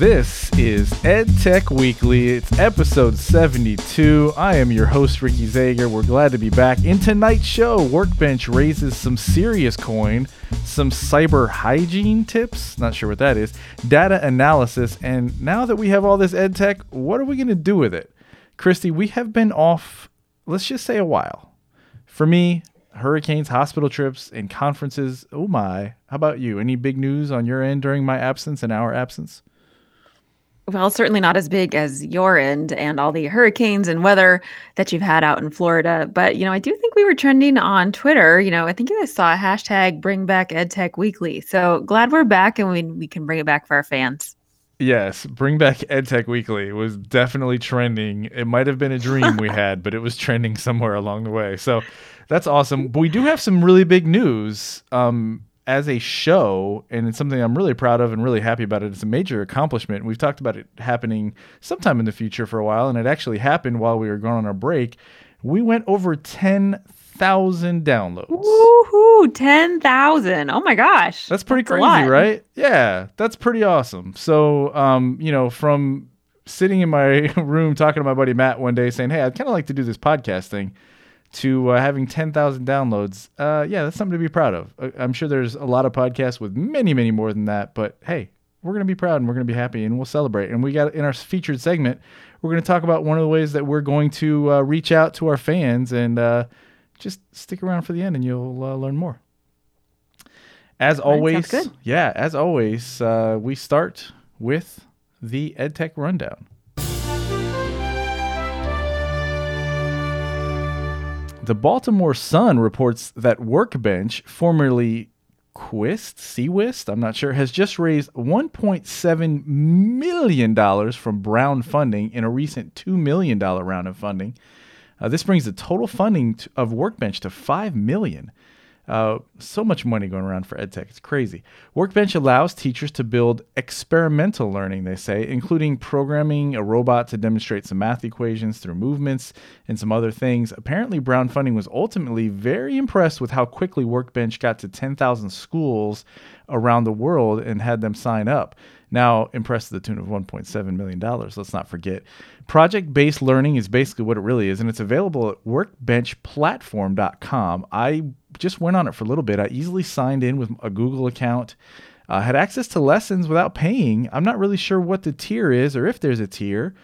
This is EdTech Weekly. It's episode 72. I am your host, Ricky Zager. We're glad to be back. In tonight's show, Workbench raises some serious coin, some cyber hygiene tips, not sure what that is, data analysis, and now that we have all this EdTech, what are we going to do with it? Christy, we have been off, let's just say a while. For me, hurricanes, hospital trips, and conferences. Oh my. How about you? Any big news on your end during my absence and our absence? Well, certainly not as big as your end and all the hurricanes and weather that you've had out in Florida. But, you know, I do think we were trending on Twitter. You know, I think you guys saw hashtag bring back EdTech Weekly. So glad we're back and we, we can bring it back for our fans. Yes, bring back EdTech Weekly was definitely trending. It might have been a dream we had, but it was trending somewhere along the way. So that's awesome. But we do have some really big news. Um, as a show, and it's something I'm really proud of and really happy about it. It's a major accomplishment. We've talked about it happening sometime in the future for a while, and it actually happened while we were going on our break. We went over 10,000 downloads. Woohoo! 10,000. Oh my gosh. That's pretty that's crazy, right? Yeah, that's pretty awesome. So, um, you know, from sitting in my room talking to my buddy Matt one day saying, Hey, I'd kind of like to do this podcast thing to uh, having 10,000 downloads. Uh, yeah, that's something to be proud of. Uh, I'm sure there's a lot of podcasts with many, many more than that, but hey, we're going to be proud and we're going to be happy and we'll celebrate. And we got in our featured segment, we're going to talk about one of the ways that we're going to uh, reach out to our fans and uh, just stick around for the end and you'll uh, learn more. As always, yeah, as always, we start with the EdTech Rundown. The Baltimore Sun reports that Workbench, formerly Quist, Seawist, I'm not sure, has just raised $1.7 million from Brown Funding in a recent $2 million round of funding. Uh, this brings the total funding of Workbench to $5 million. Uh, so much money going around for EdTech. It's crazy. Workbench allows teachers to build experimental learning, they say, including programming a robot to demonstrate some math equations through movements and some other things. Apparently, Brown Funding was ultimately very impressed with how quickly Workbench got to 10,000 schools around the world and had them sign up. Now, impressed to the tune of $1.7 million, let's not forget. Project based learning is basically what it really is, and it's available at workbenchplatform.com. I just went on it for a little bit. I easily signed in with a Google account. Uh, had access to lessons without paying. I'm not really sure what the tier is or if there's a tier,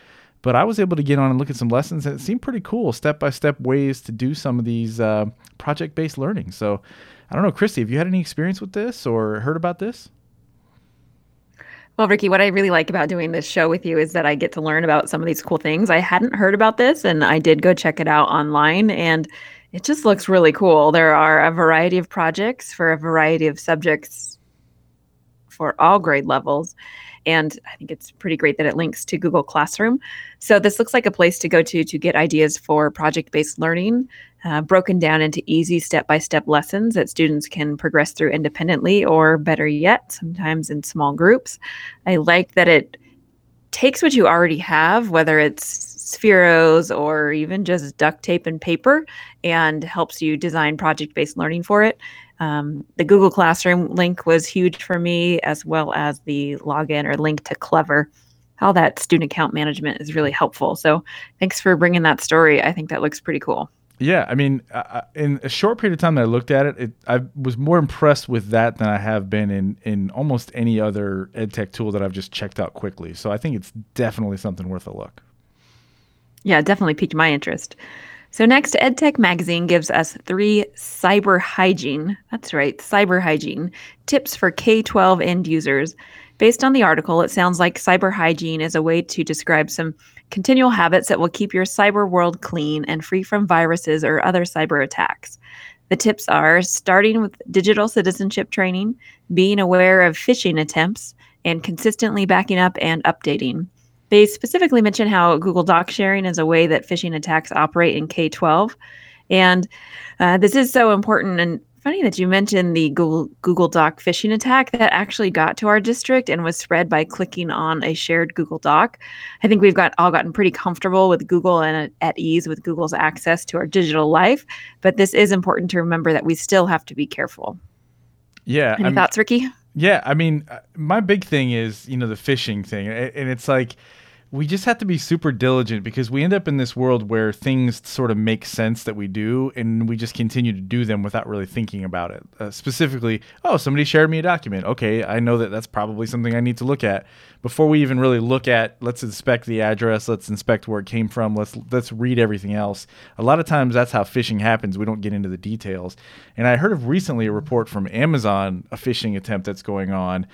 but I was able to get on and look at some lessons, and it seemed pretty cool, step by step ways to do some of these uh, project based learning. So, I don't know, Christy, have you had any experience with this or heard about this? Well, Ricky, what I really like about doing this show with you is that I get to learn about some of these cool things. I hadn't heard about this and I did go check it out online and it just looks really cool. There are a variety of projects for a variety of subjects for all grade levels. And I think it's pretty great that it links to Google Classroom. So this looks like a place to go to to get ideas for project based learning, uh, broken down into easy step by step lessons that students can progress through independently or better yet, sometimes in small groups. I like that it takes what you already have, whether it's Spheros or even just duct tape and paper, and helps you design project based learning for it. Um, the Google Classroom link was huge for me, as well as the login or link to Clever. How that student account management is really helpful. So, thanks for bringing that story. I think that looks pretty cool. Yeah, I mean, uh, in a short period of time that I looked at it, it, I was more impressed with that than I have been in in almost any other edtech tool that I've just checked out quickly. So I think it's definitely something worth a look. Yeah, definitely piqued my interest. So, next, EdTech Magazine gives us three cyber hygiene, that's right, cyber hygiene tips for K 12 end users. Based on the article, it sounds like cyber hygiene is a way to describe some continual habits that will keep your cyber world clean and free from viruses or other cyber attacks. The tips are starting with digital citizenship training, being aware of phishing attempts, and consistently backing up and updating. They specifically mention how Google Doc sharing is a way that phishing attacks operate in K 12. And uh, this is so important and funny that you mentioned the Google, Google Doc phishing attack that actually got to our district and was spread by clicking on a shared Google Doc. I think we've got all gotten pretty comfortable with Google and at ease with Google's access to our digital life, but this is important to remember that we still have to be careful. Yeah. Any I'm, thoughts, Ricky? Yeah, I mean, uh, my big thing is you know the phishing thing, and it's like we just have to be super diligent because we end up in this world where things sort of make sense that we do and we just continue to do them without really thinking about it. Uh, specifically oh somebody shared me a document. Okay i know that that's probably something i need to look at. Before we even really look at let's inspect the address let's inspect where it came from let's let's read everything else. A lot of times that's how phishing happens. We don't get into the details. And i heard of recently a report from amazon a phishing attempt that's going on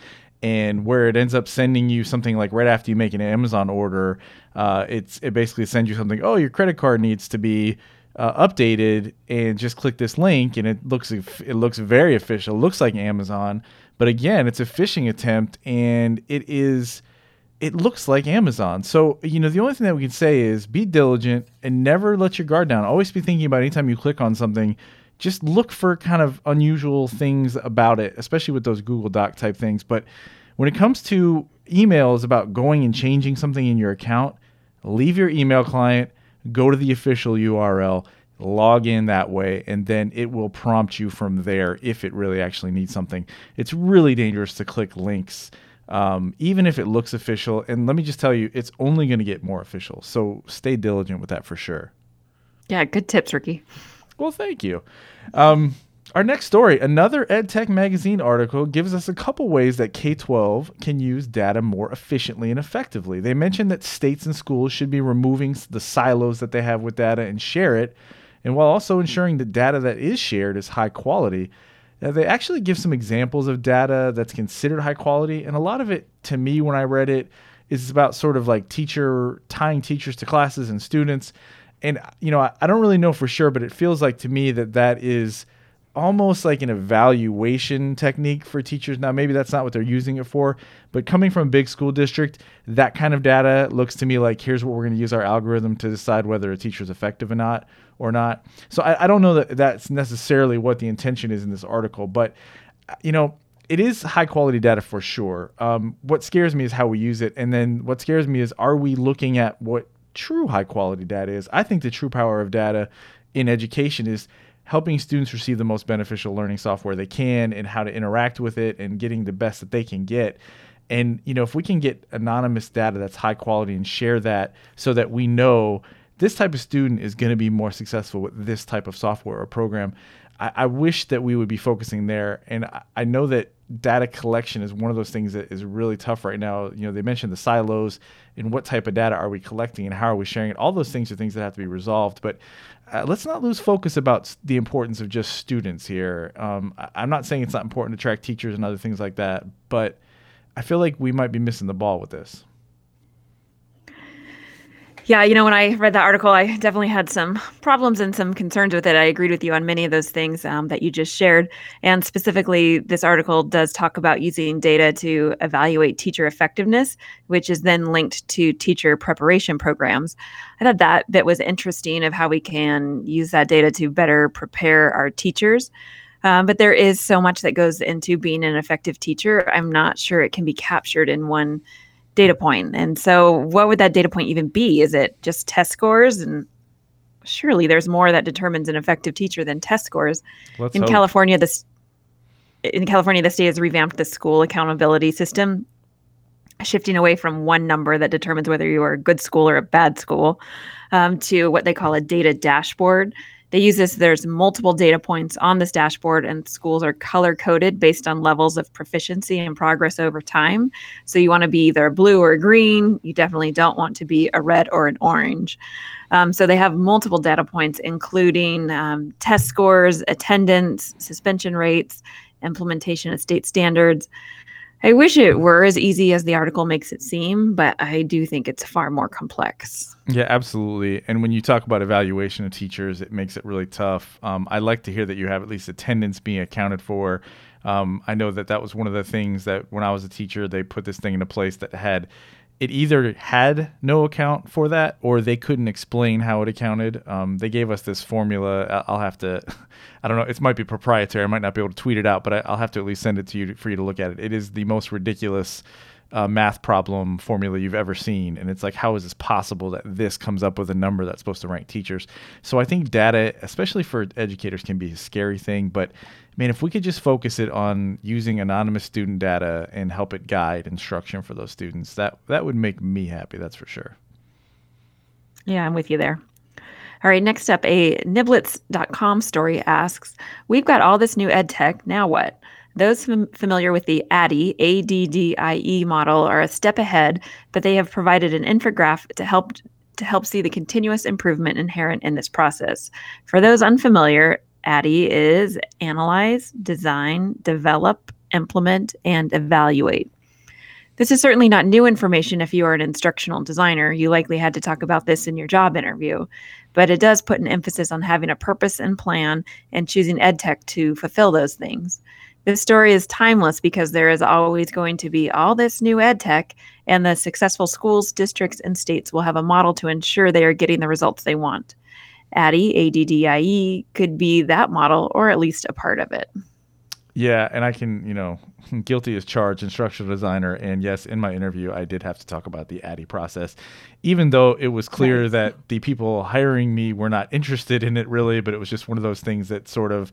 and where it ends up sending you something like right after you make an Amazon order, uh, it's it basically sends you something. Oh, your credit card needs to be uh, updated, and just click this link, and it looks it looks very official. It looks like Amazon, but again, it's a phishing attempt, and it is. It looks like Amazon. So, you know, the only thing that we can say is be diligent and never let your guard down. Always be thinking about anytime you click on something, just look for kind of unusual things about it, especially with those Google Doc type things. But when it comes to emails about going and changing something in your account, leave your email client, go to the official URL, log in that way, and then it will prompt you from there if it really actually needs something. It's really dangerous to click links. Um, even if it looks official, and let me just tell you, it's only going to get more official. So stay diligent with that for sure. Yeah, good tips, Ricky. Well, thank you. Um, our next story, another EdTech magazine article, gives us a couple ways that K 12 can use data more efficiently and effectively. They mention that states and schools should be removing the silos that they have with data and share it, and while also ensuring that data that is shared is high quality. Now, they actually give some examples of data that's considered high quality, and a lot of it, to me, when I read it, is about sort of like teacher tying teachers to classes and students and you know, I, I don't really know for sure, but it feels like to me that that is almost like an evaluation technique for teachers. Now, maybe that's not what they're using it for, but coming from a big school district, that kind of data looks to me like here's what we're going to use our algorithm to decide whether a teacher is effective or not or not. So I, I, don't know that that's necessarily what the intention is in this article, but you know. It is high quality data for sure. Um, what scares me is how we use it. And then what scares me is are we looking at what true high quality data is. I think the true power of data in education is helping students receive the most beneficial learning software they can and how to interact with it and getting the best that they can get. And you know, if we can get anonymous data that's high quality and share that so that we know this type of student is going to be more successful with this type of software or program, I, I wish that we would be focusing there. And I, I know that data collection is one of those things that is really tough right now. You know, they mentioned the silos and what type of data are we collecting and how are we sharing it. All those things are things that have to be resolved. But uh, let's not lose focus about the importance of just students here. Um, I, am not saying it's not important to track teachers and other things like that, but I feel like we might be missing the ball with this. Yeah, you know, when I read that article, I definitely had some problems and some concerns with it. I agreed with you on many of those things um, that you just shared. And specifically, this article does talk about using data to evaluate teacher effectiveness, which is then linked to teacher preparation programs. I thought that bit was interesting of how we can use that data to better prepare our teachers. Um, but there is so much that goes into being an effective teacher. I'm not sure it can be captured in one data point. And so, what would that data point even be? Is it just test scores? And surely there's more that determines an effective teacher than test scores. Let's in hope. California, this in California, the state has revamped the school accountability system, shifting away from one number that determines whether you are a good school or a bad school um, to what they call a data dashboard they use this, there's multiple data points on this dashboard, and schools are color coded based on levels of proficiency and progress over time. So you want to be either blue or green. You definitely don't want to be a red or an orange. Um, so they have multiple data points, including um, test scores, attendance, suspension rates, implementation of state standards. I wish it were as easy as the article makes it seem, but I do think it's far more complex. Yeah, absolutely. And when you talk about evaluation of teachers, it makes it really tough. Um, I like to hear that you have at least attendance being accounted for. Um, I know that that was one of the things that when I was a teacher, they put this thing into place that had it either had no account for that or they couldn't explain how it accounted. Um, they gave us this formula. I'll have to, I don't know, it might be proprietary. I might not be able to tweet it out, but I, will have to at least send it to you for you to look at it. It is the most ridiculous uh, math problem formula you've ever seen. And it's like, how is this possible that this comes up with a number that's supposed to rank teachers? So I think data, especially for educators, can be a scary thing. But I mean, if we could just focus it on using anonymous student data and help it guide instruction for those students, that that would make me happy. That's for sure. Yeah, I'm with you there. All right, next up, a niblets.com story asks We've got all this new ed tech. Now what? Those fam- familiar with the ADDIE, A-D-D-I-E model are a step ahead, but they have provided an infographic to help to help see the continuous improvement inherent in this process. For those unfamiliar, ADDIE is analyze, design, develop, implement, and evaluate. This is certainly not new information if you are an instructional designer. You likely had to talk about this in your job interview, but it does put an emphasis on having a purpose and plan and choosing EdTech to fulfill those things. This story is timeless because there is always going to be all this new ed tech, and the successful schools, districts, and states will have a model to ensure they are getting the results they want. ADDIE, A-D-D-I-E, could be that model or at least a part of it. Yeah, and I can, you know, guilty as charged, instructional designer. And yes, in my interview, I did have to talk about the ADDIE process, even though it was clear nice. that the people hiring me were not interested in it really, but it was just one of those things that sort of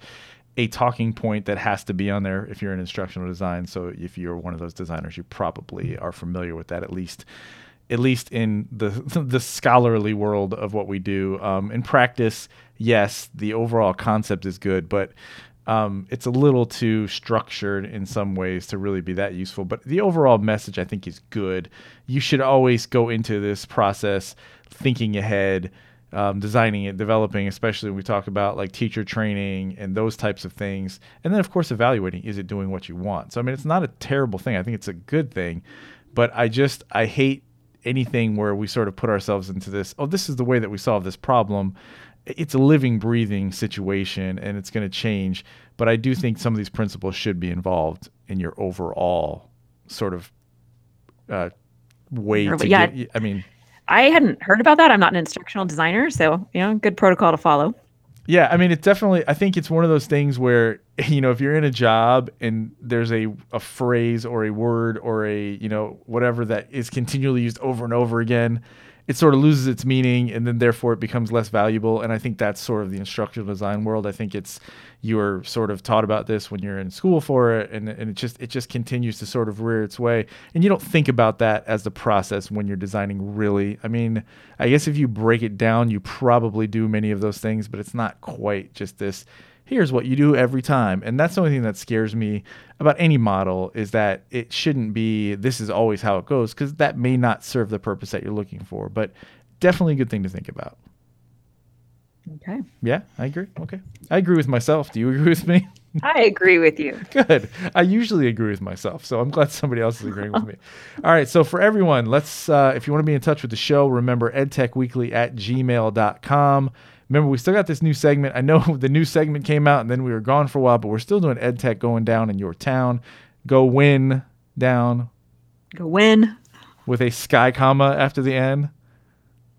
a talking point that has to be on there if you're in instructional design. So if you're one of those designers, you probably are familiar with that at least at least in the the scholarly world of what we do. Um, in practice, yes, the overall concept is good, but um, it's a little too structured in some ways to really be that useful. But the overall message, I think, is good. You should always go into this process thinking ahead um, designing it, developing, especially when we talk about like teacher training and those types of things. And then, of course, evaluating is it doing what you want? So, I mean, it's not a terrible thing. I think it's a good thing. But I just, I hate anything where we sort of put ourselves into this, oh, this is the way that we solve this problem. It's a living, breathing situation and it's going to change. But I do think some of these principles should be involved in your overall sort of uh, way to yeah. get, I mean, I hadn't heard about that. I'm not an instructional designer, so you know, good protocol to follow. Yeah, I mean, it definitely. I think it's one of those things where you know, if you're in a job and there's a a phrase or a word or a you know whatever that is continually used over and over again, it sort of loses its meaning and then therefore it becomes less valuable. And I think that's sort of the instructional design world. I think it's you're sort of taught about this when you're in school for it and, and it just it just continues to sort of rear its way. And you don't think about that as the process when you're designing really. I mean, I guess if you break it down, you probably do many of those things, but it's not quite just this here's what you do every time. And that's the only thing that scares me about any model is that it shouldn't be this is always how it goes because that may not serve the purpose that you're looking for. But definitely a good thing to think about. Okay. Yeah, I agree. Okay. I agree with myself. Do you agree with me? I agree with you. Good. I usually agree with myself, so I'm glad somebody else is agreeing with me. All right, so for everyone, let's uh, if you want to be in touch with the show, remember edtechweekly at gmail.com. Remember, we still got this new segment. I know the new segment came out and then we were gone for a while, but we're still doing Ed Tech going down in your town. Go win down. Go win. With a sky comma after the N.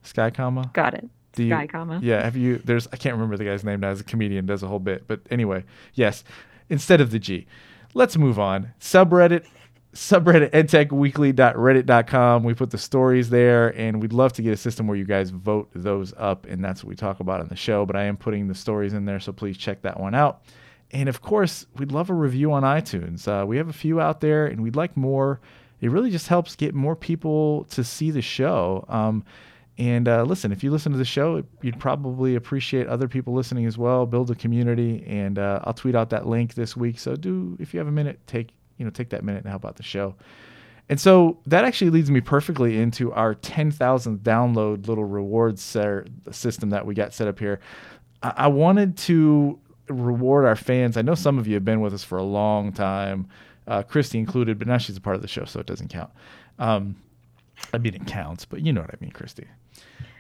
Sky comma. Got it. Do sky comma. Yeah. Have you? There's. I can't remember the guy's name now. As a comedian, does a whole bit. But anyway, yes. Instead of the G. Let's move on. Subreddit subreddit edtechweekly.reddit.com. We put the stories there, and we'd love to get a system where you guys vote those up, and that's what we talk about on the show. But I am putting the stories in there, so please check that one out. And of course, we'd love a review on iTunes. Uh, we have a few out there, and we'd like more. It really just helps get more people to see the show. Um, and uh, listen, if you listen to the show, you'd probably appreciate other people listening as well. Build a community, and uh, I'll tweet out that link this week. So do, if you have a minute, take you know, take that minute and help out the show. And so that actually leads me perfectly into our 10,000th download little rewards system that we got set up here. I-, I wanted to reward our fans. I know some of you have been with us for a long time, uh, Christy included, but now she's a part of the show, so it doesn't count. Um, I mean, it counts, but you know what I mean, Christy.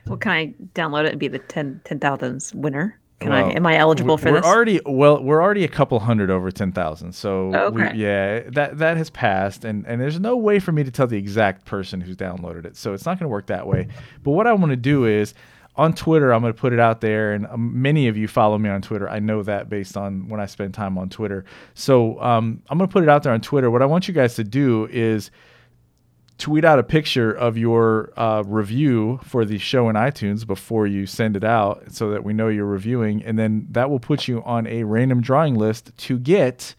Well, can I download it and be the 10 10,000th winner? Can well, I? Am I eligible for we're this? We're already well. We're already a couple hundred over ten thousand. So okay. we, yeah, that that has passed, and and there's no way for me to tell the exact person who's downloaded it. So it's not going to work that way. But what I want to do is on Twitter, I'm going to put it out there, and um, many of you follow me on Twitter. I know that based on when I spend time on Twitter. So um, I'm going to put it out there on Twitter. What I want you guys to do is tweet out a picture of your uh, review for the show in iTunes before you send it out so that we know you're reviewing. And then that will put you on a random drawing list to get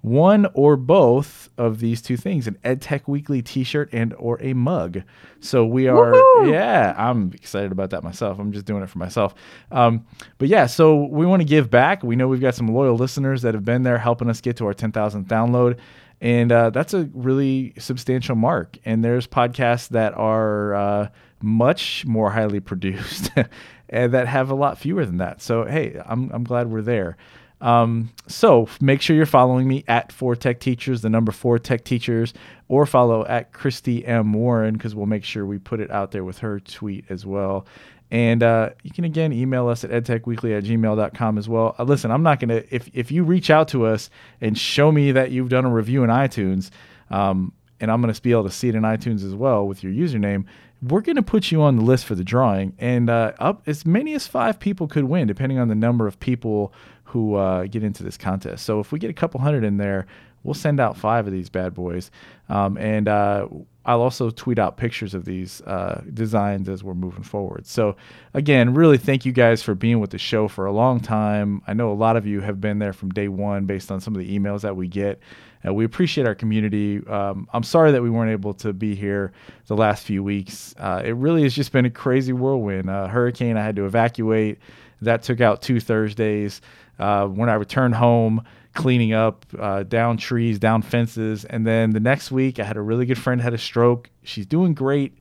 one or both of these two things an edtech weekly t-shirt and or a mug. So we are Woo-hoo! yeah i'm excited about that myself. I'm just doing it for myself. Um, but yeah so we want to give back. We know we've got some loyal listeners that have been there helping us get to our 10000th download and uh, that's a really substantial mark. And there's podcasts that are uh, much more highly produced and that have a lot fewer than that. So hey i'm, I'm glad we're there. Um, so make sure you're following me at Four Tech Teachers, the number Four Tech Teachers, or follow at Christy M. Warren because we'll make sure we put it out there with her tweet as well. And uh, you can again email us at edtechweekly at gmail.com as well. Uh, listen, I'm not going to, if, if you reach out to us and show me that you've done a review in iTunes, um, and I'm going to be able to see it in iTunes as well with your username, we're going to put you on the list for the drawing. And uh, up as many as five people could win, depending on the number of people who uh, get into this contest. So if we get a couple hundred in there, we'll send out five of these bad boys. Um, and uh, I'll also tweet out pictures of these uh, designs as we're moving forward. So, again, really thank you guys for being with the show for a long time. I know a lot of you have been there from day one based on some of the emails that we get. Uh, we appreciate our community. Um, I'm sorry that we weren't able to be here the last few weeks. Uh, it really has just been a crazy whirlwind. Hurricane, I had to evacuate. That took out two Thursdays uh, when I returned home, cleaning up, uh, down trees, down fences. And then the next week, I had a really good friend had a stroke. She's doing great.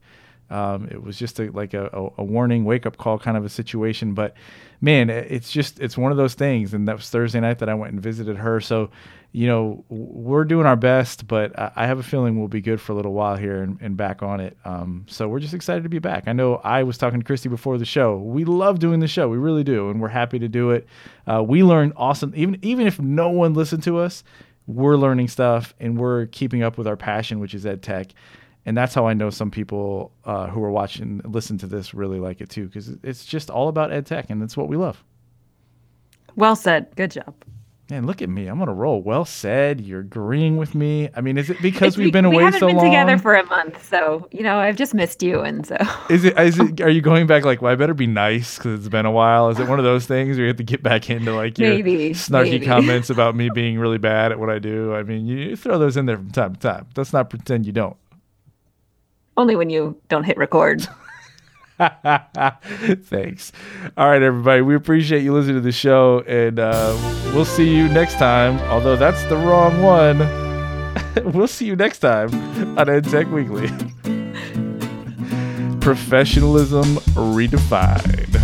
Um, it was just a, like a, a, warning, wake up call kind of a situation. But man, it's just it's one of those things. And that was Thursday night that I went and visited her. So you know, we're doing our best, but I have a feeling we'll be good for a little while here and, and back on it. Um, so we're just excited to be back. I know I was talking to Christy before the show. We love doing the show, we really do, and we're happy to do it. Uh, we learn awesome, even even if no one listened to us, we're learning stuff and we're keeping up with our passion, which is ed tech. And that's how I know some people uh, who are watching, listen to this, really like it too, because it's just all about ed tech, and it's what we love. Well said. Good job. Man, look at me. I'm on a roll. Well said. You're agreeing with me. I mean, is it because we've been we, away we so been long? together for a month, so you know I've just missed you, and so. Is it? Is it? Are you going back? Like, well, I better be nice because it's been a while. Is it one of those things where you have to get back into like your maybe, snarky maybe. comments about me being really bad at what I do? I mean, you throw those in there from time to time. Let's not pretend you don't. Only when you don't hit record. Thanks. All right, everybody. We appreciate you listening to the show, and uh, we'll see you next time. Although that's the wrong one. we'll see you next time on EdTech Weekly. Professionalism redefined.